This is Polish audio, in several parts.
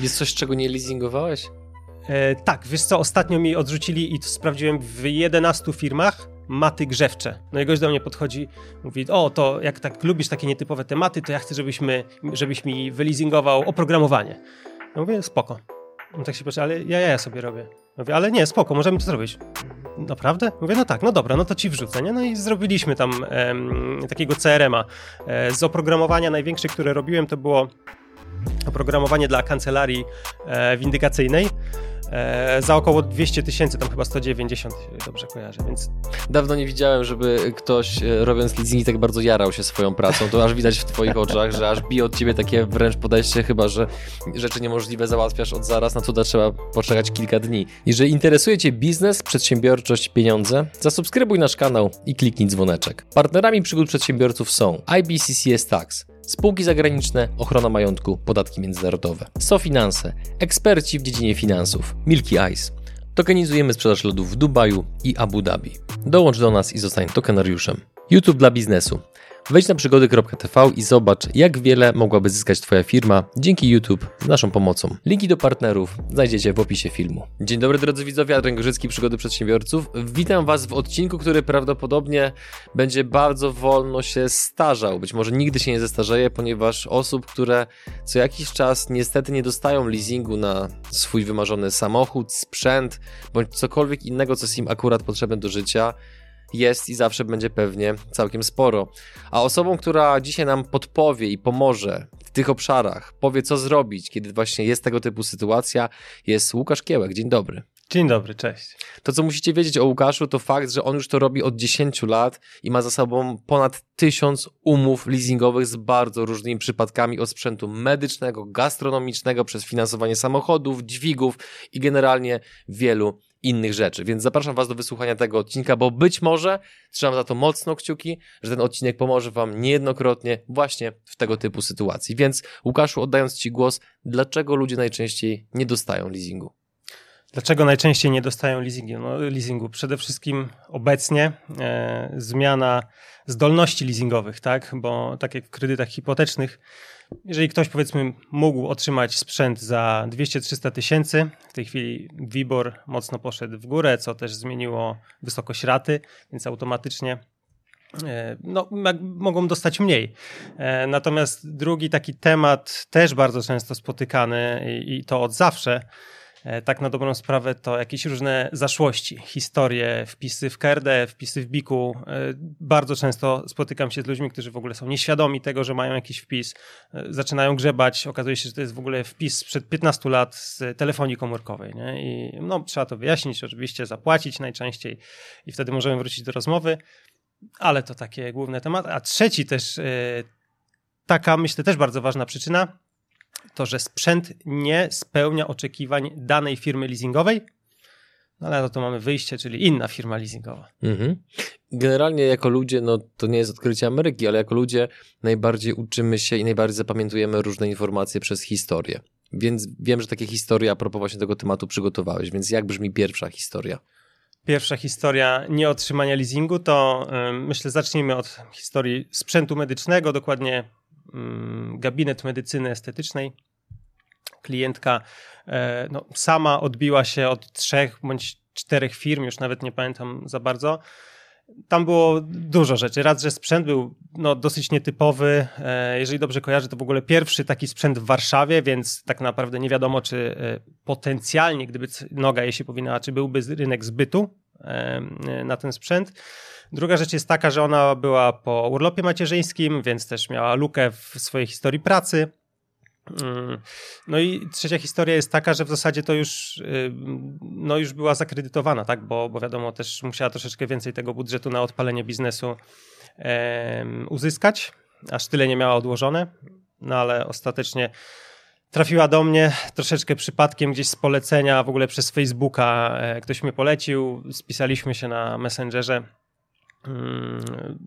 Jest coś, czego nie leasingowałeś? E, tak, wiesz co, ostatnio mi odrzucili i to sprawdziłem w 11 firmach maty grzewcze. No i gość do mnie podchodzi, mówi, o, to jak tak lubisz takie nietypowe tematy, to ja chcę, żebyśmy, żebyś mi wyleasingował oprogramowanie. Ja mówię, spoko. On tak się patrzy, ale ja, ja sobie robię. Mówię, ale nie, spoko, możemy to zrobić. Naprawdę? Mówię, no tak, no dobra, no to ci wrzucę, nie? No i zrobiliśmy tam em, takiego CRM-a. E, z oprogramowania największe, które robiłem, to było oprogramowanie dla kancelarii e, windykacyjnej e, za około 200 tysięcy, tam chyba 190, dobrze kojarzę, więc... Dawno nie widziałem, żeby ktoś e, robiąc leasingi tak bardzo jarał się swoją pracą, to aż widać w twoich oczach, że aż bije od ciebie takie wręcz podejście, chyba, że rzeczy niemożliwe załatwiasz od zaraz, na cuda trzeba poczekać kilka dni. Jeżeli interesuje cię biznes, przedsiębiorczość, pieniądze, zasubskrybuj nasz kanał i kliknij dzwoneczek. Partnerami przygód przedsiębiorców są IBCCS Tax, spółki zagraniczne, ochrona majątku, podatki międzynarodowe. SoFinanse, eksperci w dziedzinie finansów. Milky Ice. Tokenizujemy sprzedaż lodów w Dubaju i Abu Dhabi. Dołącz do nas i zostań tokenariuszem. YouTube dla biznesu. Wejdź na przygody.tv i zobacz, jak wiele mogłaby zyskać Twoja firma dzięki YouTube z naszą pomocą. Linki do partnerów znajdziecie w opisie filmu. Dzień dobry drodzy widzowie, Adrian Gorzycki, Przygody Przedsiębiorców. Witam Was w odcinku, który prawdopodobnie będzie bardzo wolno się starzał. Być może nigdy się nie zestarzeje, ponieważ osób, które co jakiś czas niestety nie dostają leasingu na swój wymarzony samochód, sprzęt, bądź cokolwiek innego, co jest im akurat potrzebne do życia, jest i zawsze będzie pewnie całkiem sporo. A osobą, która dzisiaj nam podpowie i pomoże w tych obszarach, powie co zrobić, kiedy właśnie jest tego typu sytuacja, jest Łukasz Kiełek. Dzień dobry. Dzień dobry, cześć. To, co musicie wiedzieć o Łukaszu, to fakt, że on już to robi od 10 lat i ma za sobą ponad tysiąc umów leasingowych z bardzo różnymi przypadkami od sprzętu medycznego, gastronomicznego, przez finansowanie samochodów, dźwigów i generalnie wielu innych rzeczy. Więc zapraszam Was do wysłuchania tego odcinka, bo być może trzymam za to mocno kciuki, że ten odcinek pomoże Wam niejednokrotnie właśnie w tego typu sytuacji. Więc Łukaszu, oddając Ci głos, dlaczego ludzie najczęściej nie dostają leasingu? Dlaczego najczęściej nie dostają leasingu? No, leasingu? Przede wszystkim obecnie e, zmiana zdolności leasingowych, tak? Bo tak jak w kredytach hipotecznych, jeżeli ktoś powiedzmy mógł otrzymać sprzęt za 200-300 tysięcy, w tej chwili WIBOR mocno poszedł w górę, co też zmieniło wysokość raty, więc automatycznie e, no, mogą dostać mniej. E, natomiast drugi taki temat, też bardzo często spotykany i to od zawsze, tak na dobrą sprawę to jakieś różne zaszłości, historie, wpisy w KRD, wpisy w Biku. E, bardzo często spotykam się z ludźmi, którzy w ogóle są nieświadomi tego, że mają jakiś wpis, e, zaczynają grzebać, okazuje się, że to jest w ogóle wpis sprzed 15 lat z telefonii komórkowej. Nie? I no, trzeba to wyjaśnić, oczywiście zapłacić najczęściej i wtedy możemy wrócić do rozmowy, ale to takie główne tematy. A trzeci też, taka myślę też bardzo ważna przyczyna, to, że sprzęt nie spełnia oczekiwań danej firmy leasingowej, no ale no to mamy wyjście, czyli inna firma leasingowa. Mhm. Generalnie jako ludzie, no to nie jest odkrycie Ameryki, ale jako ludzie najbardziej uczymy się i najbardziej zapamiętujemy różne informacje przez historię. Więc wiem, że takie historie a propos właśnie tego tematu przygotowałeś, więc jak brzmi pierwsza historia? Pierwsza historia nieotrzymania leasingu to yy, myślę zacznijmy od historii sprzętu medycznego, dokładnie gabinet medycyny estetycznej. Klientka e, no, sama odbiła się od trzech bądź czterech firm, już nawet nie pamiętam za bardzo. Tam było dużo rzeczy. Raz, że sprzęt był no, dosyć nietypowy. E, jeżeli dobrze kojarzę, to w ogóle pierwszy taki sprzęt w Warszawie, więc tak naprawdę nie wiadomo, czy e, potencjalnie, gdyby noga jej się powinna, czy byłby rynek zbytu na ten sprzęt. Druga rzecz jest taka, że ona była po urlopie macierzyńskim, więc też miała lukę w swojej historii pracy. Mm. No i trzecia historia jest taka, że w zasadzie to już, y, no już była zakredytowana, tak? bo, bo wiadomo, też musiała troszeczkę więcej tego budżetu na odpalenie biznesu uzyskać, aż tyle nie miała odłożone, no ale ostatecznie trafiła do mnie troszeczkę przypadkiem gdzieś z polecenia, w ogóle przez Facebooka e, ktoś mnie polecił, spisaliśmy się na Messengerze Mm,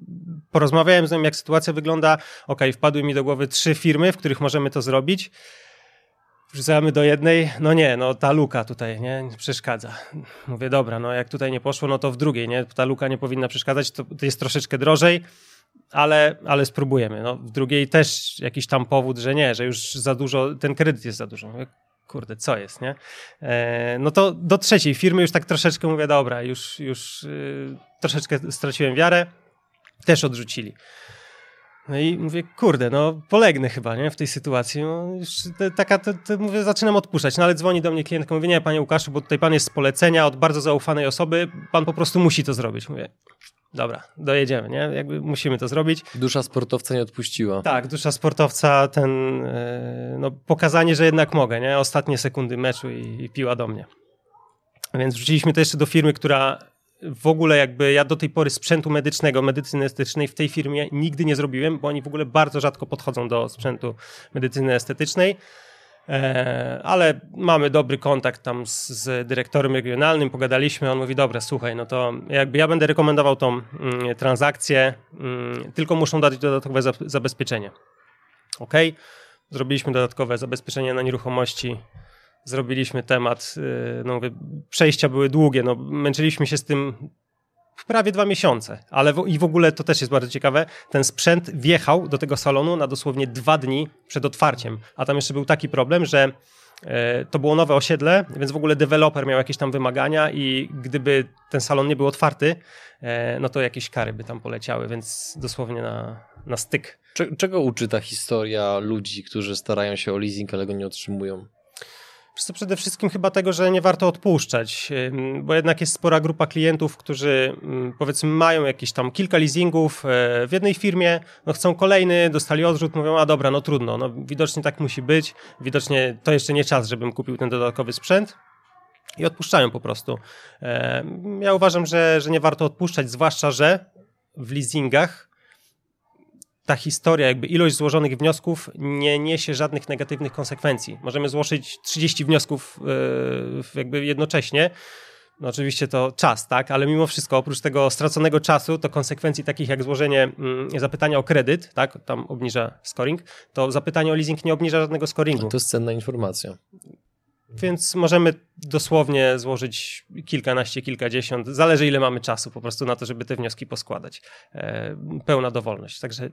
porozmawiałem z nim, jak sytuacja wygląda. Ok, wpadły mi do głowy trzy firmy, w których możemy to zrobić. Wrzucamy do jednej, no nie, no ta luka tutaj nie przeszkadza. Mówię, dobra, no jak tutaj nie poszło, no to w drugiej, nie? Ta luka nie powinna przeszkadzać, to, to jest troszeczkę drożej, ale, ale spróbujemy. No, w drugiej też jakiś tam powód, że nie, że już za dużo, ten kredyt jest za dużo. Mówię, kurde, co jest, nie? E, no to do trzeciej firmy już tak troszeczkę mówię, dobra, już, już y, troszeczkę straciłem wiarę, też odrzucili. No i mówię, kurde, no polegnę chyba, nie, w tej sytuacji. No, już te, taka, te, mówię, zaczynam odpuszczać. No ale dzwoni do mnie klientka, mówi, nie, panie Łukaszu, bo tutaj pan jest z polecenia od bardzo zaufanej osoby, pan po prostu musi to zrobić. Mówię, dobra, dojedziemy, nie? Jakby musimy to zrobić. Dusza sportowca nie odpuściła. Tak, dusza sportowca, ten, e, no, pokazanie, że jednak mogę, nie? Ostatnie sekundy meczu i, i piła do mnie. Więc wrzuciliśmy to jeszcze do firmy, która w ogóle jakby ja do tej pory sprzętu medycznego, medycyny estetycznej w tej firmie nigdy nie zrobiłem, bo oni w ogóle bardzo rzadko podchodzą do sprzętu medycyny estetycznej. E, ale mamy dobry kontakt tam z, z, dyrektorem regionalnym, pogadaliśmy, on mówi, dobra, słuchaj, no to jakby ja będę rekomendował tą mm, transakcję, mm, tylko muszą dać dodatkowe za, zabezpieczenie. Ok, zrobiliśmy dodatkowe zabezpieczenie na nieruchomości, zrobiliśmy temat, y, no mówię, przejścia były długie, no męczyliśmy się z tym prawie dwa miesiące, ale w, i w ogóle to też jest bardzo ciekawe, ten sprzęt wjechał do tego salonu na dosłownie dwa dni przed otwarciem, a tam jeszcze był taki problem, że e, to było nowe osiedle, więc w ogóle deweloper miał jakieś tam wymagania i gdyby ten salon nie był otwarty, e, no to jakieś kary by tam poleciały, więc dosłownie na, na styk. Czego uczy ta historia ludzi, którzy starają się o leasing, ale go nie otrzymują? To przede wszystkim chyba tego, że nie warto odpuszczać, bo jednak jest spora grupa klientów, którzy powiedzmy mają jakieś tam kilka leasingów e, w jednej firmie, no chcą kolejny, dostali odrzut, mówią, a dobra, no trudno, no widocznie tak musi być, widocznie to jeszcze nie czas, żebym kupił ten dodatkowy sprzęt i odpuszczają po prostu. E, ja uważam, że, że nie warto odpuszczać, zwłaszcza, że w leasingach ta historia, jakby ilość złożonych wniosków nie niesie żadnych negatywnych konsekwencji. Możemy złożyć 30 wniosków yy, jakby jednocześnie. No oczywiście to czas, tak, ale mimo wszystko oprócz tego straconego czasu, to konsekwencji takich jak złożenie mm, zapytania o kredyt, tak, tam obniża scoring, to zapytanie o leasing nie obniża żadnego scoringu. To jest cenna informacja. Więc możemy dosłownie złożyć kilkanaście, kilkadziesiąt, zależy ile mamy czasu po prostu na to, żeby te wnioski poskładać. E, pełna dowolność. Także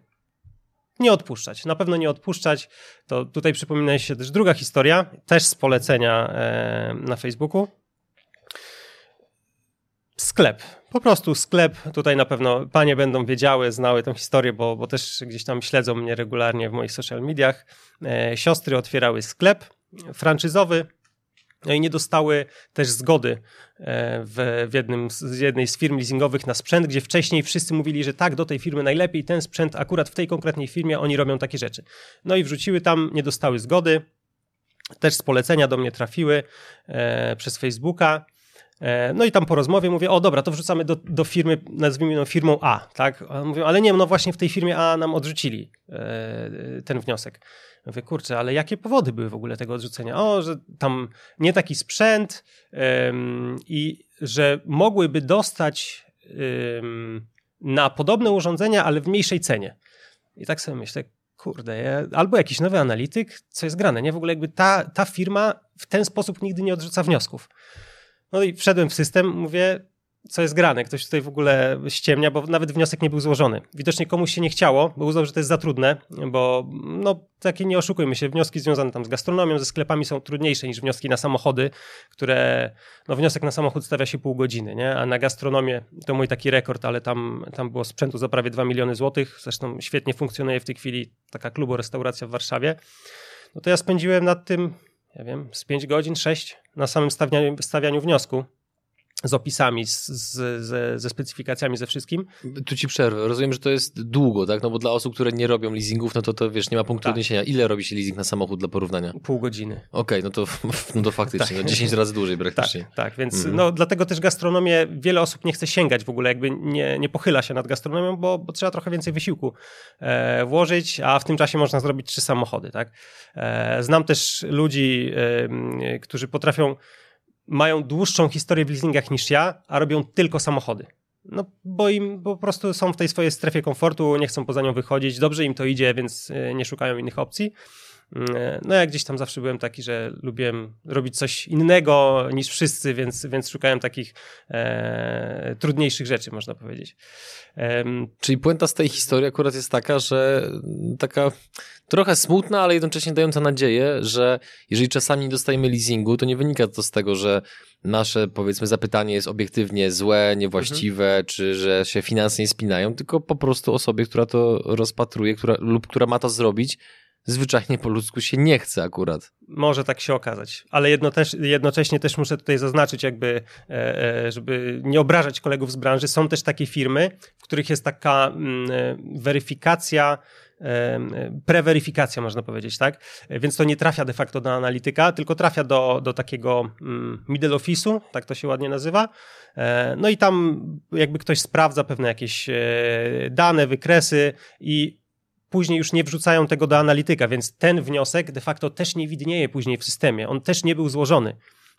nie odpuszczać. Na pewno nie odpuszczać. To tutaj przypomina się też druga historia, też z polecenia e, na Facebooku. Sklep. Po prostu sklep. Tutaj na pewno panie będą wiedziały, znały tę historię, bo, bo też gdzieś tam śledzą mnie regularnie w moich social mediach. E, siostry otwierały sklep franczyzowy no i nie dostały też zgody e, w, w jednym z jednej z firm leasingowych na sprzęt, gdzie wcześniej wszyscy mówili, że tak, do tej firmy najlepiej, ten sprzęt akurat w tej konkretnej firmie oni robią takie rzeczy. No i wrzuciły tam, nie dostały zgody, też z polecenia do mnie trafiły e, przez Facebooka. E, no i tam po rozmowie mówię, o dobra, to wrzucamy do, do firmy, nazwijmy ją firmą A, tak? A mówią, ale nie, no właśnie w tej firmie A nam odrzucili e, ten wniosek. Mówię, kurczę, ale jakie powody były w ogóle tego odrzucenia? O, że tam nie taki sprzęt i że mogłyby dostać na podobne urządzenia, ale w mniejszej cenie. I tak sobie myślę, kurde, ja, albo jakiś nowy analityk, co jest grane, nie? W ogóle jakby ta, ta firma w ten sposób nigdy nie odrzuca wniosków. No i wszedłem w system, mówię, co jest grane. Ktoś tutaj w ogóle ściemnia, bo nawet wniosek nie był złożony. Widocznie komuś się nie chciało, bo uznał, że to jest za trudne, bo no takie nie oszukujmy się, wnioski związane tam z gastronomią, ze sklepami są trudniejsze niż wnioski na samochody, które, no wniosek na samochód stawia się pół godziny, nie? A na gastronomię to mój taki rekord, ale tam, tam było sprzętu za prawie 2 miliony złotych, zresztą świetnie funkcjonuje w tej chwili taka klubo restauracja w Warszawie. No to ja spędziłem nad tym, ja wiem, z 5 godzin, 6 na samym stawianiu, stawianiu wniosku z opisami, z, z, ze specyfikacjami, ze wszystkim. Tu ci przerwę. Rozumiem, że to jest długo, tak? No bo dla osób, które nie robią leasingów, no to to wiesz, nie ma punktu tak. odniesienia. Ile robi się leasing na samochód dla porównania? Pół godziny. Okej, okay, no, to, no to faktycznie, tak. no 10 razy dłużej praktycznie. Tak, tak więc mm. no, dlatego też gastronomię wiele osób nie chce sięgać w ogóle, jakby nie, nie pochyla się nad gastronomią, bo, bo trzeba trochę więcej wysiłku e, włożyć, a w tym czasie można zrobić trzy samochody, tak? E, znam też ludzi, e, którzy potrafią mają dłuższą historię w leasingach niż ja, a robią tylko samochody. No, bo im po prostu są w tej swojej strefie komfortu, nie chcą poza nią wychodzić, dobrze im to idzie, więc e, nie szukają innych opcji. Mm, no ja gdzieś tam zawsze byłem taki, że lubiłem robić coś innego niż wszyscy, więc, więc szukałem takich e, trudniejszych rzeczy, można powiedzieć. Czyli puenta z tej historii akurat jest taka, że taka trochę smutna, ale jednocześnie dająca nadzieję, że jeżeli czasami nie dostajemy leasingu, to nie wynika to z tego, że nasze powiedzmy zapytanie jest obiektywnie złe, niewłaściwe, mhm. czy że się finanse nie spinają, tylko po prostu osobie, która to rozpatruje, która, lub która ma to zrobić, zwyczajnie po ludzku się nie chce akurat. Może tak się okazać, ale jedno też, jednocześnie też muszę tutaj zaznaczyć, jakby, e, e, żeby nie obrażać kolegów z branży, są też takie firmy, w których jest taka mm, e, weryfikacja, preweryfikacja, można powiedzieć, tak? Więc to nie trafia de facto do analityka, tylko trafia do, do takiego mm, middle office'u, tak to się ładnie nazywa. No i tam jakby ktoś sprawdza pewne jakieś dane, wykresy i później już nie wrzucają tego do analityka, więc ten wniosek de facto też nie widnieje później w systemie. On też nie był złożony.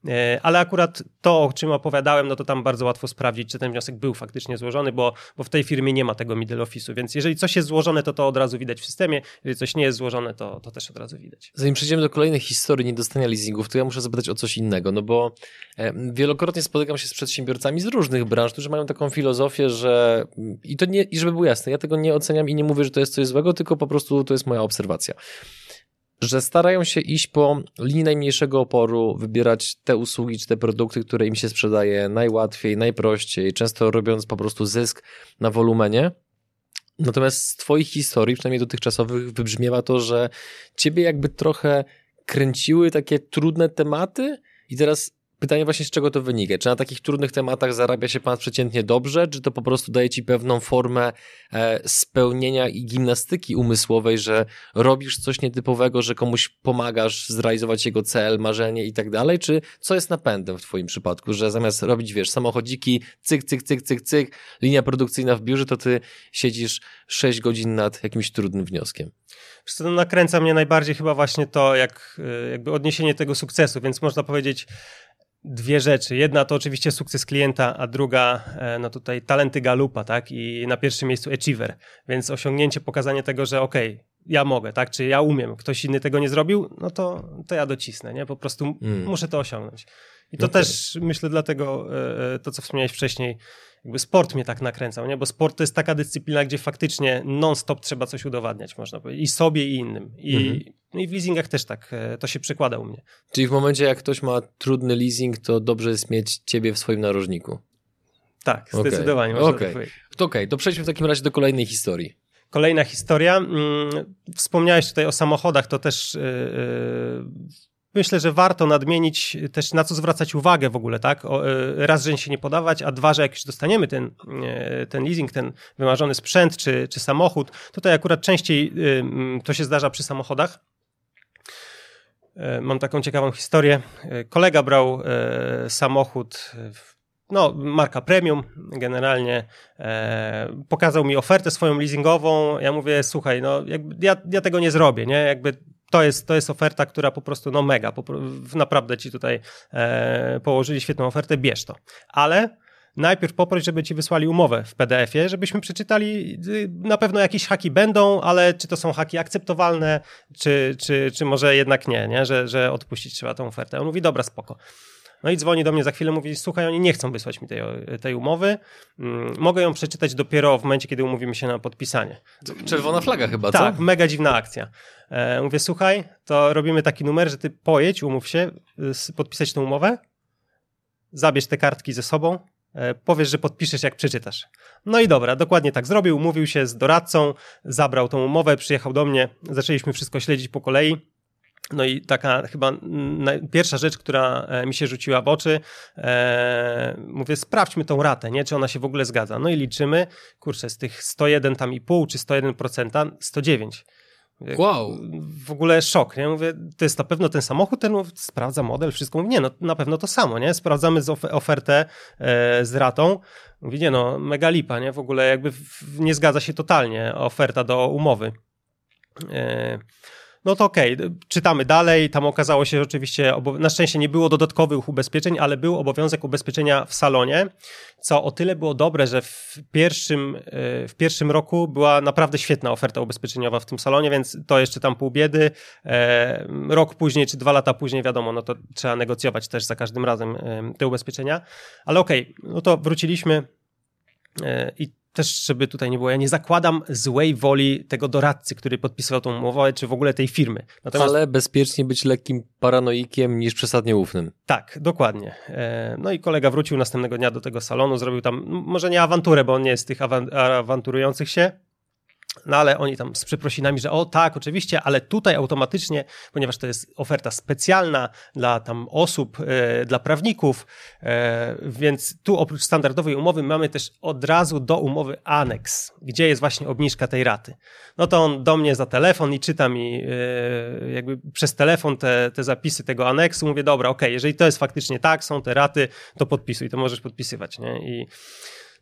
E, ale akurat to, o czym opowiadałem, no to tam bardzo łatwo sprawdzić, czy ten wniosek był faktycznie złożony, bo, bo w tej firmie nie ma tego middle office'u, więc jeżeli coś jest złożone, to to od razu widać w systemie, jeżeli coś nie jest złożone, to, to też od razu widać. Zanim przejdziemy do kolejnych historii niedostania leasingów, to ja muszę zapytać o coś innego, no bo e, wielokrotnie spotykam się z przedsiębiorcami z różnych branż, którzy mają taką filozofię, że i to nie, i żeby było jasne, ja tego nie oceniam i nie mówię, że to jest coś złego, tylko po prostu to jest moja obserwacja że starają się iść po linii najmniejszego oporu, wybierać te usługi czy te produkty, które im się sprzedaje najłatwiej, najprościej, często robiąc po prostu zysk na wolumenie. Natomiast z Twoich historii, przynajmniej dotychczasowych, wybrzmiewa to, że Ciebie jakby trochę kręciły takie trudne tematy i teraz Pytanie właśnie z czego to wynika? Czy na takich trudnych tematach zarabia się pan przeciętnie dobrze, czy to po prostu daje ci pewną formę e, spełnienia i gimnastyki umysłowej, że robisz coś nietypowego, że komuś pomagasz zrealizować jego cel, marzenie i tak dalej, czy co jest napędem w twoim przypadku, że zamiast robić, wiesz, samochodziki, cyk, cyk, cyk, cyk, cyk, linia produkcyjna w biurze, to ty siedzisz 6 godzin nad jakimś trudnym wnioskiem? Co, no nakręca mnie najbardziej chyba właśnie to, jak e, jakby odniesienie tego sukcesu, więc można powiedzieć, dwie rzeczy. Jedna to oczywiście sukces klienta, a druga, e, no tutaj talenty Galupa, tak? I na pierwszym miejscu achiever. Więc osiągnięcie, pokazanie tego, że okej, okay, ja mogę, tak? Czy ja umiem, ktoś inny tego nie zrobił, no to, to ja docisnę, nie? Po prostu mm. muszę to osiągnąć. I to okay. też myślę dlatego e, e, to, co wspomniałeś wcześniej, jakby sport mnie tak nakręcał, nie? Bo sport to jest taka dyscyplina, gdzie faktycznie non-stop trzeba coś udowadniać, można powiedzieć. I sobie, i innym. I, mhm. No i w leasingach też tak e, to się przekłada u mnie. Czyli w momencie, jak ktoś ma trudny leasing, to dobrze jest mieć ciebie w swoim narożniku. Tak, zdecydowanie. Okej, okay. okay. to, okay. to przejdźmy w takim razie do kolejnej historii. Kolejna historia. Mm, wspomniałeś tutaj o samochodach, to też yy, myślę, że warto nadmienić też na co zwracać uwagę w ogóle, tak? O, e, raz, że się nie podawać, a dwa, że jak już dostaniemy ten, e, ten leasing, ten wymarzony sprzęt czy, czy samochód, tutaj akurat częściej e, to się zdarza przy samochodach. Mam taką ciekawą historię. Kolega brał samochód no, marka premium generalnie, e, pokazał mi ofertę swoją leasingową, ja mówię, słuchaj, no jakby ja, ja tego nie zrobię, nie, jakby to jest, to jest oferta, która po prostu, no mega, naprawdę ci tutaj e, położyli świetną ofertę, bierz to. Ale najpierw poproś, żeby ci wysłali umowę w PDF-ie, żebyśmy przeczytali, y, na pewno jakieś haki będą, ale czy to są haki akceptowalne, czy, czy, czy może jednak nie, nie? Że, że odpuścić trzeba tą ofertę. On mówi, dobra, spoko. No i dzwoni do mnie za chwilę, mówi, słuchaj, oni nie chcą wysłać mi tej, tej umowy, mm, mogę ją przeczytać dopiero w momencie, kiedy umówimy się na podpisanie. Czerwona flaga chyba, tak, co? Tak, mega dziwna akcja. E, mówię, słuchaj, to robimy taki numer, że ty pojedź, umów się, podpisać tę umowę, zabierz te kartki ze sobą, powiesz, że podpiszesz, jak przeczytasz. No i dobra, dokładnie tak zrobił, umówił się z doradcą, zabrał tą umowę, przyjechał do mnie, zaczęliśmy wszystko śledzić po kolei. No i taka chyba pierwsza rzecz, która e, mi się rzuciła w oczy, e, mówię, sprawdźmy tą ratę, nie? czy ona się w ogóle zgadza. No i liczymy, kurczę, z tych 101 tam i pół, czy 101%, 109. Wow. W ogóle szok, nie? Mówię, to jest na pewno ten samochód, ten sprawdza model, wszystko. Mówię, nie, no na pewno to samo, nie? Sprawdzamy z ofertę e, z ratą. Mówię, nie no, mega lipa, nie? W ogóle jakby w, nie zgadza się totalnie oferta do umowy. E, no to okej, okay, czytamy dalej, tam okazało się, oczywiście, na szczęście nie było dodatkowych ubezpieczeń, ale był obowiązek ubezpieczenia w salonie, co o tyle było dobre, że w pierwszym, e, w pierwszym roku była naprawdę świetna oferta ubezpieczeniowa w tym salonie, więc to jeszcze tam pół biedy. E, rok później, czy dwa lata później, wiadomo, no to trzeba negocjować też za każdym razem e, te ubezpieczenia, ale okej, okay, no to wróciliśmy i też, żeby tutaj nie było, ja nie zakładam złej woli tego doradcy, który podpisywał tą umowę, czy w ogóle tej firmy. Natomiast... Ale bezpiecznie być lekkim paranoikiem niż przesadnie ufnym. Tak, dokładnie. E, no i kolega wrócił następnego dnia do tego salonu, zrobił tam, może nie awanturę, bo on nie jest z tych awanturujących się, no ale oni tam z przeprosinami, że o tak, oczywiście, ale tutaj automatycznie, ponieważ to jest oferta specjalna dla tam osób, e, dla prawników, e, więc tu oprócz standardowej umowy mamy też od razu do umowy aneks, gdzie jest właśnie obniżka tej raty. No to on do mnie za telefon i czyta mi e, jakby przez telefon te, te zapisy tego aneksu. Mówię, dobra, okay, jeżeli to jest faktycznie tak, są te raty, to podpisuj, to możesz podpisywać, nie? I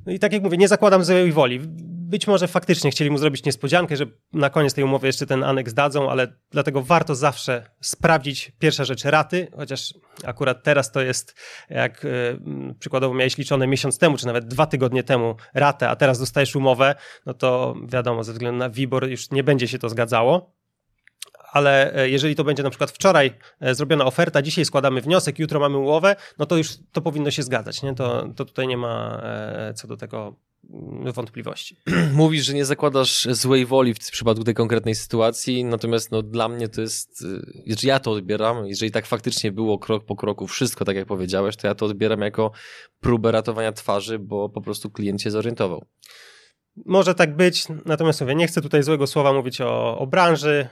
no i tak jak mówię, nie zakładam złej woli. Być może faktycznie chcieli mu zrobić niespodziankę, że na koniec tej umowy jeszcze ten aneks dadzą, ale dlatego warto zawsze sprawdzić pierwsza rzecz raty, chociaż akurat teraz to jest, jak y, przykładowo miałeś liczone miesiąc temu, czy nawet dwa tygodnie temu ratę, a teraz dostajesz umowę, no to wiadomo, ze względu na WIBOR już nie będzie się to zgadzało ale e, jeżeli to będzie na przykład wczoraj e, zrobiona oferta, dzisiaj składamy wniosek, jutro mamy umowę, no to już to powinno się zgadzać. Nie? To, to tutaj nie ma e, co do tego mm, wątpliwości. Mówisz, że nie zakładasz złej woli w przypadku tej konkretnej sytuacji, natomiast no, dla mnie to jest, znaczy ja to odbieram, jeżeli tak faktycznie było krok po kroku wszystko tak jak powiedziałeś, to ja to odbieram jako próbę ratowania twarzy, bo po prostu klient się zorientował. Może tak być, natomiast mówię, nie chcę tutaj złego słowa mówić o, o branży,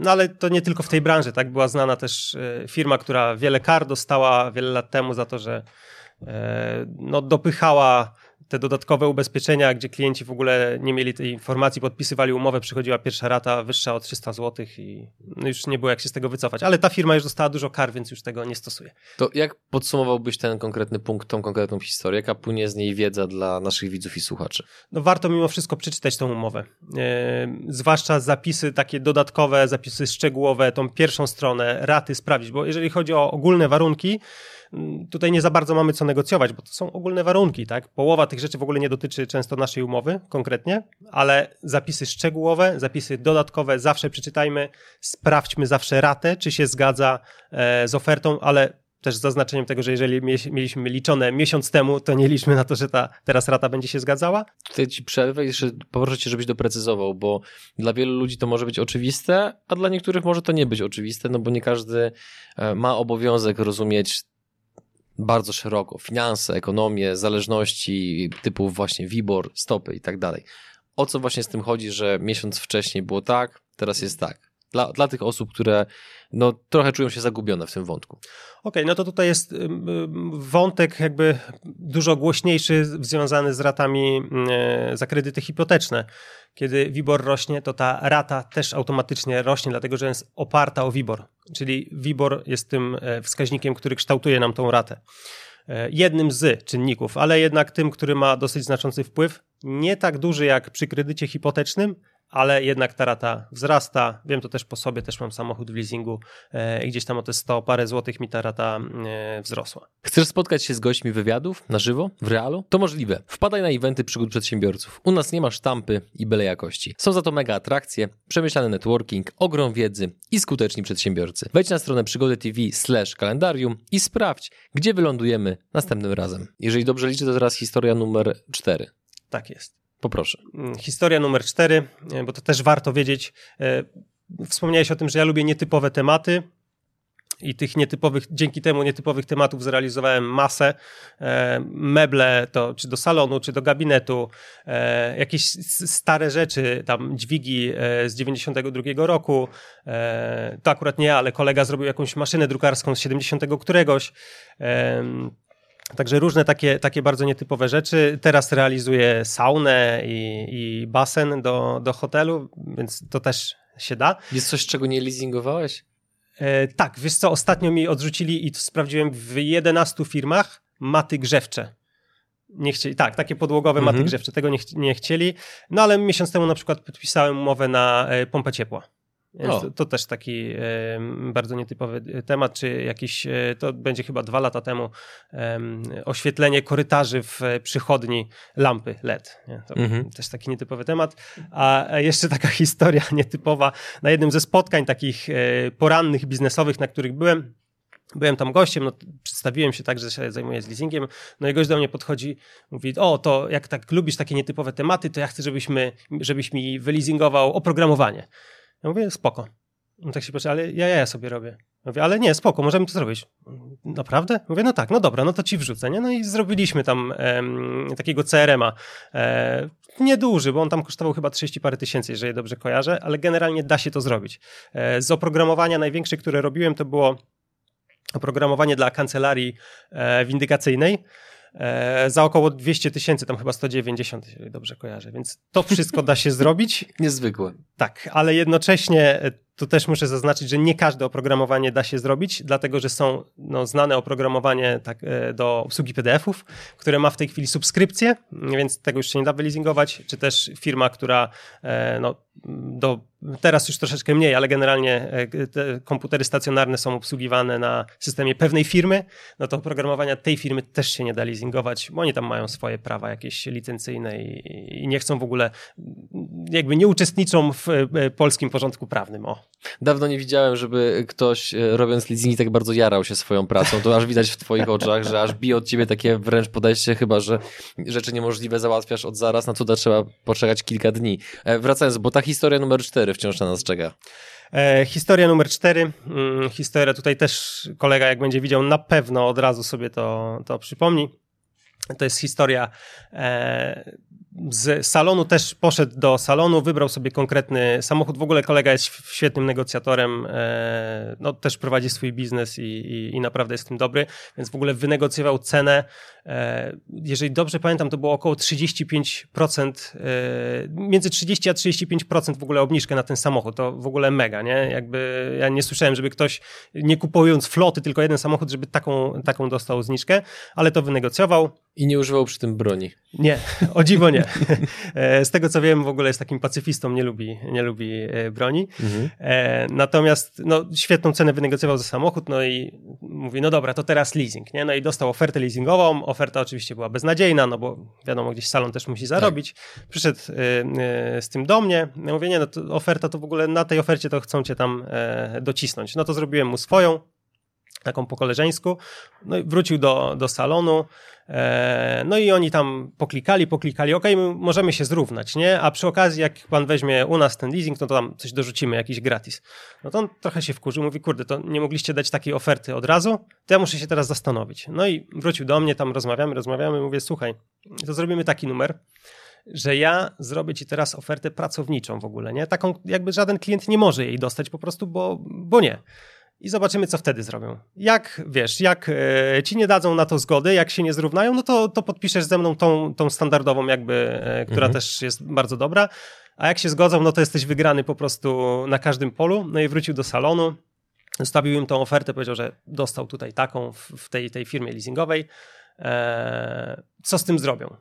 no ale to nie tylko w tej branży, tak? Była znana też e, firma, która wiele kar dostała wiele lat temu za to, że e, no, dopychała te dodatkowe ubezpieczenia, gdzie klienci w ogóle nie mieli tej informacji, podpisywali umowę, przychodziła pierwsza rata wyższa o 300 zł i no już nie było jak się z tego wycofać. Ale ta firma już dostała dużo kar, więc już tego nie stosuje. To jak podsumowałbyś ten konkretny punkt, tą konkretną historię? Jaka płynie z niej wiedza dla naszych widzów i słuchaczy? No warto mimo wszystko przeczytać tą umowę. E, zwłaszcza zapisy takie dodatkowe, zapisy szczegółowe, tą pierwszą stronę, raty sprawdzić, bo jeżeli chodzi o ogólne warunki, tutaj nie za bardzo mamy co negocjować, bo to są ogólne warunki, tak? Połowa tych rzeczy w ogóle nie dotyczy często naszej umowy konkretnie, ale zapisy szczegółowe, zapisy dodatkowe zawsze przeczytajmy, sprawdźmy zawsze ratę, czy się zgadza e, z ofertą, ale też z zaznaczeniem tego, że jeżeli mieliśmy liczone miesiąc temu, to nie liczmy na to, że ta teraz rata będzie się zgadzała. Tutaj ci przerwę i jeszcze poproszę cię, żebyś doprecyzował, bo dla wielu ludzi to może być oczywiste, a dla niektórych może to nie być oczywiste, no bo nie każdy e, ma obowiązek rozumieć bardzo szeroko. Finanse, ekonomię, zależności typu właśnie WIBOR, stopy i tak dalej. O co właśnie z tym chodzi, że miesiąc wcześniej było tak, teraz jest tak? Dla, dla tych osób, które no, trochę czują się zagubione w tym wątku. Okej, okay, no to tutaj jest wątek jakby dużo głośniejszy związany z ratami za kredyty hipoteczne. Kiedy WIBOR rośnie, to ta rata też automatycznie rośnie, dlatego że jest oparta o WIBOR, czyli WIBOR jest tym e, wskaźnikiem, który kształtuje nam tą ratę. E, jednym z czynników, ale jednak tym, który ma dosyć znaczący wpływ, nie tak duży jak przy kredycie hipotecznym, ale jednak ta rata wzrasta. Wiem to też po sobie, też mam samochód w leasingu e, i gdzieś tam o te 100 parę złotych mi ta rata e, wzrosła. Chcesz spotkać się z gośćmi wywiadów na żywo, w realu? To możliwe. Wpadaj na eventy przygód przedsiębiorców. U nas nie ma sztampy i byle jakości. Są za to mega atrakcje, przemyślany networking, ogrom wiedzy i skuteczni przedsiębiorcy. Wejdź na stronę przygody TV slash kalendarium i sprawdź, gdzie wylądujemy następnym razem. Jeżeli dobrze liczę, to teraz historia numer 4. Tak jest. Poproszę. Mm, historia numer cztery, e, bo to też warto wiedzieć. E, wspomniałeś o tym, że ja lubię nietypowe tematy i tych nietypowych, dzięki temu nietypowych tematów zrealizowałem masę. E, meble to czy do salonu, czy do gabinetu, jakieś stare rzeczy, tam dźwigi z 92 roku. To akurat nie, ale kolega zrobił jakąś maszynę drukarską z 70 któregoś. Także różne takie, takie bardzo nietypowe rzeczy. Teraz realizuję saunę i, i basen do, do hotelu, więc to też się da. Jest coś, czego nie leasingowałeś? E, tak, wiesz co, ostatnio mi odrzucili i sprawdziłem w 11 firmach maty grzewcze. Nie chcieli, tak, takie podłogowe mhm. maty grzewcze, tego nie, ch nie chcieli. No ale miesiąc temu na przykład podpisałem umowę na e, pompę ciepła. Więc to, to, też taki e, bardzo nietypowy temat, czy jakiś, e, to będzie chyba dwa lata temu, e, oświetlenie korytarzy w przychodni lampy LED. Nie? To mhm. też taki nietypowy temat. A jeszcze taka historia nietypowa. Na jednym ze spotkań takich e, porannych, biznesowych, na których byłem, Byłem tam gościem, no, przedstawiłem się tak, że się zajmuję z leasingiem, no i gość do mnie podchodzi, mówi, o, to jak tak lubisz takie nietypowe tematy, to ja chcę, żebyśmy, żebyś mi wyleasingował oprogramowanie. Ja mówię, spoko. No tak się patrzy, ale ja, ja, sobie robię. Mówię, ale nie, spoko, możemy to zrobić. Naprawdę? Mówię, no tak, no dobra, no to ci wrzucę, nie? No i zrobiliśmy tam takiego CRM-a. E, nieduży, bo on tam kosztował chyba 30 parę tysięcy, jeżeli dobrze kojarzę, ale generalnie da się to zrobić. E, z oprogramowania największe, które robiłem, to było oprogramowanie dla kancelarii e, windykacyjnej e, za około 200 tysięcy, tam chyba 190, jeżeli dobrze kojarzę, więc to wszystko da się zrobić. Niezwykłe. Tak, ale jednocześnie e, tu też muszę zaznaczyć, że nie każde oprogramowanie da się zrobić, dlatego że są no, znane oprogramowanie tak, do obsługi PDF-ów, które ma w tej chwili subskrypcję, więc tego już się nie da wyleasingować, czy też firma, która no, do Teraz już troszeczkę mniej, ale generalnie e, te komputery stacjonarne są obsługiwane na systemie pewnej firmy, no to oprogramowania tej firmy też się nie da leasingować, bo oni tam mają swoje prawa jakieś licencyjne i, i nie chcą w ogóle, jakby nie uczestniczą w e, polskim porządku prawnym. O. Dawno nie widziałem, żeby ktoś e, robiąc leasingi tak bardzo jarał się swoją pracą. To aż widać w twoich oczach, że aż bije od ciebie takie wręcz podejście, chyba że rzeczy niemożliwe załatwiasz od zaraz, na cuda trzeba poczekać kilka dni. Wracając, bo ta historia numer cztery wciąż na nas czeka. E, historia numer cztery. Mm, historia tutaj też kolega, jak będzie widział, na pewno od razu sobie to, to przypomni. To jest historia e, z salonu też poszedł do salonu, wybrał sobie konkretny samochód. W ogóle kolega jest świetnym negocjatorem, e, no, też prowadzi swój biznes i, i, i, naprawdę jest tym dobry, więc w ogóle wynegocjował cenę. E, jeżeli dobrze pamiętam, to było około 35%, e, między 30 a 35% w ogóle obniżkę na ten samochód. To w ogóle mega, nie? Jakby ja nie słyszałem, żeby ktoś nie kupując floty, tylko jeden samochód, żeby taką, taką dostał zniżkę, ale to wynegocjował. I nie używał przy tym broni. Nie, o dziwo nie. E, z tego co wiem, w ogóle jest takim pacyfistą, nie lubi, nie lubi broni. Mhm. Natomiast no, świetną cenę wynegocjował za samochód, no i mówi, no dobra, to teraz leasing, nie? No i dostał ofertę leasingową. Oferta oczywiście była beznadziejna, no bo wiadomo, gdzieś salon też musi zarobić. Tak. Przyszedł z tym do mnie. Ja mówię, nie, no to oferta to w ogóle na tej ofercie to chcą cię tam docisnąć. No to zrobiłem mu swoją taką po koleżeńsku. No i wrócił do, do salonu. E, no i oni tam poklikali, poklikali, ok, możemy się zrównać, nie? A przy okazji, jak pan weźmie u nas ten leasing, no to tam coś dorzucimy, jakiś gratis. No to on trochę się wkurzył, mówi, kurde, to nie mogliście dać takiej oferty od razu, to ja muszę się teraz zastanowić. No i wrócił do mnie, tam rozmawiamy, rozmawiamy, mówię, słuchaj, to zrobimy taki numer, że ja zrobię ci teraz ofertę pracowniczą w ogóle, nie? Taką, jakby żaden klient nie może jej dostać po prostu, bo, bo nie i zobaczymy, co wtedy zrobią. Jak, wiesz, jak e, ci nie dadzą na to zgody, jak się nie zrównają, no to, to podpiszesz ze mną tą, tą standardową jakby, e, która mhm. też jest bardzo dobra, a jak się zgodzą, no to jesteś wygrany po prostu na każdym polu. No i wrócił do salonu, zostawił im tą ofertę, powiedział, że dostał tutaj taką w, w tej, tej firmie leasingowej. E, co z tym zrobią?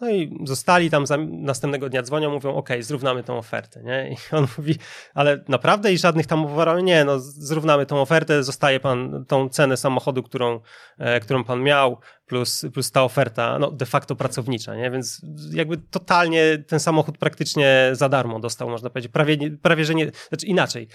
No i zostali tam, następnego dnia dzwonią, mówią, ok, zrównamy tą ofertę, nie? I on mówi, ale naprawdę i żadnych tam uwarunkowań, nie, no zrównamy tą ofertę, zostaje pan tą cenę samochodu, którą, e, którą pan miał, plus, plus ta oferta, no de facto pracownicza, nie? Więc jakby totalnie ten samochód praktycznie za darmo dostał, można powiedzieć, prawie, prawie że nie, znaczy inaczej,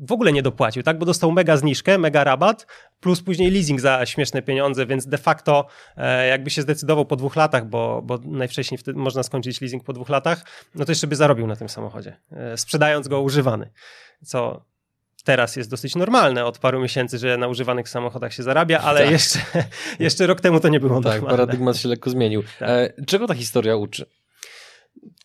w ogóle nie dopłacił, tak? Bo dostał mega zniżkę, mega rabat, plus później leasing za śmieszne pieniądze, więc de facto e, jakby się zdecydował po dwóch latach, bo, bo najwcześniej wtedy można skończyć leasing po dwóch latach, no to jeszcze by zarobił na tym samochodzie, e, sprzedając go używany, co teraz jest dosyć normalne od paru miesięcy, że na używanych samochodach się zarabia, ale tak. jeszcze, jeszcze rok temu to nie było tak, normalne. Tak, paradygmat się lekko zmienił. Tak. E, czego ta historia uczy?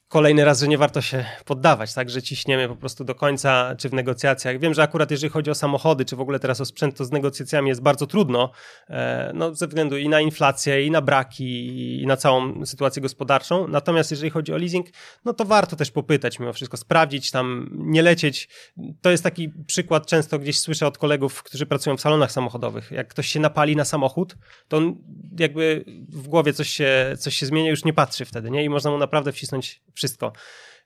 Kolejny raz, że nie warto się poddawać, tak, że ciśniemy po prostu do końca, czy w negocjacjach. Wiem, że akurat jeżeli chodzi o samochody, czy w ogóle teraz o sprzęt, to z negocjacjami jest bardzo trudno, e, no, ze względu i na inflację, i na braki, i na całą sytuację gospodarczą. Natomiast jeżeli chodzi o leasing, no to warto też popytać mimo wszystko, sprawdzić tam, nie lecieć. To jest taki przykład, często gdzieś słyszę od kolegów, którzy pracują w salonach samochodowych. Jak ktoś się napali na samochód, to on jakby w głowie coś się, coś się zmienia, już nie patrzy wtedy, nie? I można mu naprawdę wcisnąć wszystko.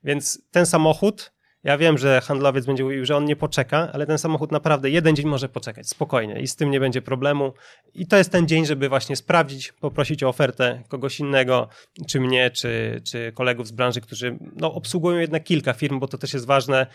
Więc ten samochód Ja wiem, że handlowiec będzie mówił, że on nie poczeka, ale ten samochód naprawdę jeden dzień może poczekać, spokojnie i z tym nie będzie problemu. I to jest ten dzień, żeby właśnie sprawdzić, poprosić o ofertę kogoś innego, czy mnie, czy, czy kolegów z branży, którzy no, obsługują jednak kilka firm, bo to też jest ważne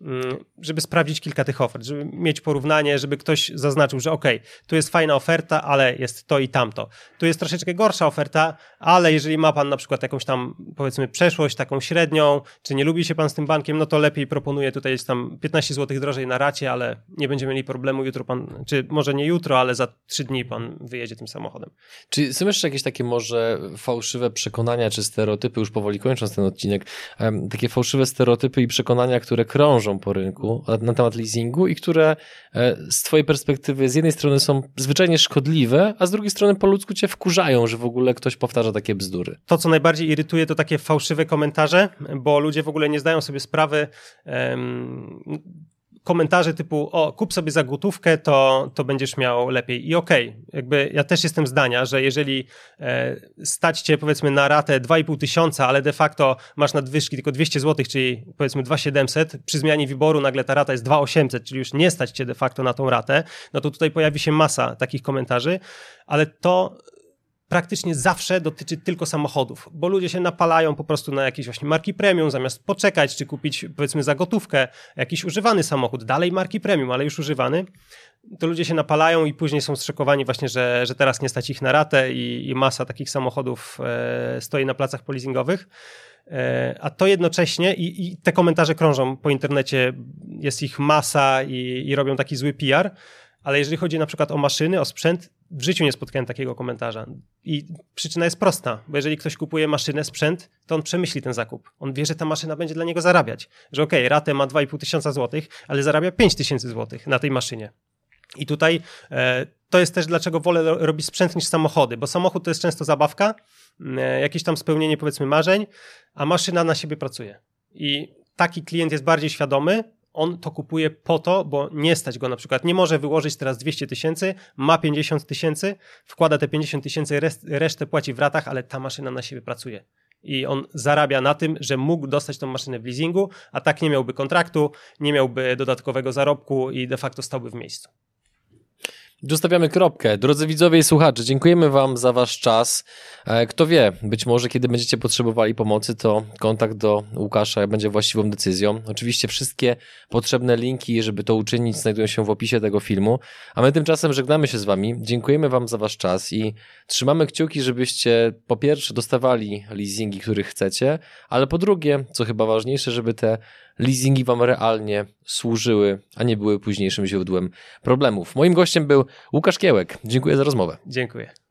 Mm, żeby sprawdzić kilka tych ofert, żeby mieć porównanie, żeby ktoś zaznaczył, że ok, tu jest fajna oferta, ale jest to i tamto. Tu jest troszeczkę gorsza oferta, ale jeżeli ma pan na przykład jakąś tam powiedzmy przeszłość taką średnią, czy nie lubi się pan z tym bankiem, no to lepiej proponuję tutaj jest tam 15 zł drożej na racie, ale nie będziemy mieli problemu jutro pan, czy może nie jutro, ale za 3 dni pan wyjedzie tym samochodem. Czy są jeszcze jakieś takie może fałszywe przekonania, czy stereotypy, już powoli kończąc ten odcinek, takie fałszywe stereotypy i przekonania, które krążą po rynku na temat leasingu i które e, z twojej perspektywy z jednej strony są zwyczajnie szkodliwe, a z drugiej strony po ludzku cię wkurzają, że w ogóle ktoś powtarza takie bzdury. To, co najbardziej irytuje, to takie fałszywe komentarze, bo ludzie w ogóle nie zdają sobie sprawy, komentarze typu o, kup sobie za gotówkę, to, to będziesz miał lepiej. I okej, okay, jakby ja też jestem zdania, że jeżeli e, stać cię powiedzmy na ratę 2,5 tysiąca, ale de facto masz nadwyżki tylko 200 zł, czyli powiedzmy 2,700, przy zmianie wyboru nagle ta rata jest 2,800, czyli już nie stać cię de facto na tą ratę, no to tutaj pojawi się masa takich komentarzy, ale to praktycznie zawsze dotyczy tylko samochodów, bo ludzie się napalają po prostu na jakieś właśnie marki premium, zamiast poczekać, czy kupić powiedzmy za gotówkę jakiś używany samochód, dalej marki premium, ale już używany, to ludzie się napalają i później są zszokowani właśnie, że, że teraz nie stać ich na ratę i, i masa takich samochodów e, stoi na placach polizingowych. E, a to jednocześnie, i, i, te komentarze krążą po internecie, jest ich masa i, i robią taki zły PR, ale jeżeli chodzi na przykład o maszyny, o sprzęt, w życiu nie spotkałem takiego komentarza. I przyczyna jest prosta, bo jeżeli ktoś kupuje maszynę, sprzęt, to on przemyśli ten zakup. On wie, że ta maszyna będzie dla niego zarabiać. Że okej, okay, ratę ma 2,5 tysiąca złotych, ale zarabia 5 tysięcy złotych na tej maszynie. I tutaj e, to jest też dlaczego wolę robić sprzęt niż samochody, bo samochód to jest często zabawka, e, jakieś tam spełnienie powiedzmy marzeń, a maszyna na siebie pracuje. I taki klient jest bardziej świadomy, on to kupuje po to, bo nie stać go na przykład, nie może wyłożyć teraz 200 tysięcy, ma 50 tysięcy, wkłada te 50 tysięcy, resztę płaci w ratach, ale ta maszyna na siebie pracuje. I on zarabia na tym, że mógł dostać tą maszynę w leasingu, a tak nie miałby kontraktu, nie miałby dodatkowego zarobku i de facto stałby w miejscu. Zostawiamy kropkę. Drodzy widzowie i słuchacze, dziękujemy Wam za Wasz czas. E, kto wie, być może kiedy będziecie potrzebowali pomocy, to kontakt do Łukasza będzie właściwą decyzją. Oczywiście wszystkie potrzebne linki, żeby to uczynić, znajdują się w opisie tego filmu. A my tymczasem żegnamy się z Wami. Dziękujemy Wam za Wasz czas i trzymamy kciuki, żebyście po pierwsze dostawali leasingi, których chcecie, ale po drugie, co chyba ważniejsze, żeby te leasingi Wam realnie służyły, a nie były późniejszym źródłem problemów. Moim gościem był Łukasz Kiełek. Dziękuję za rozmowę. Dziękuję.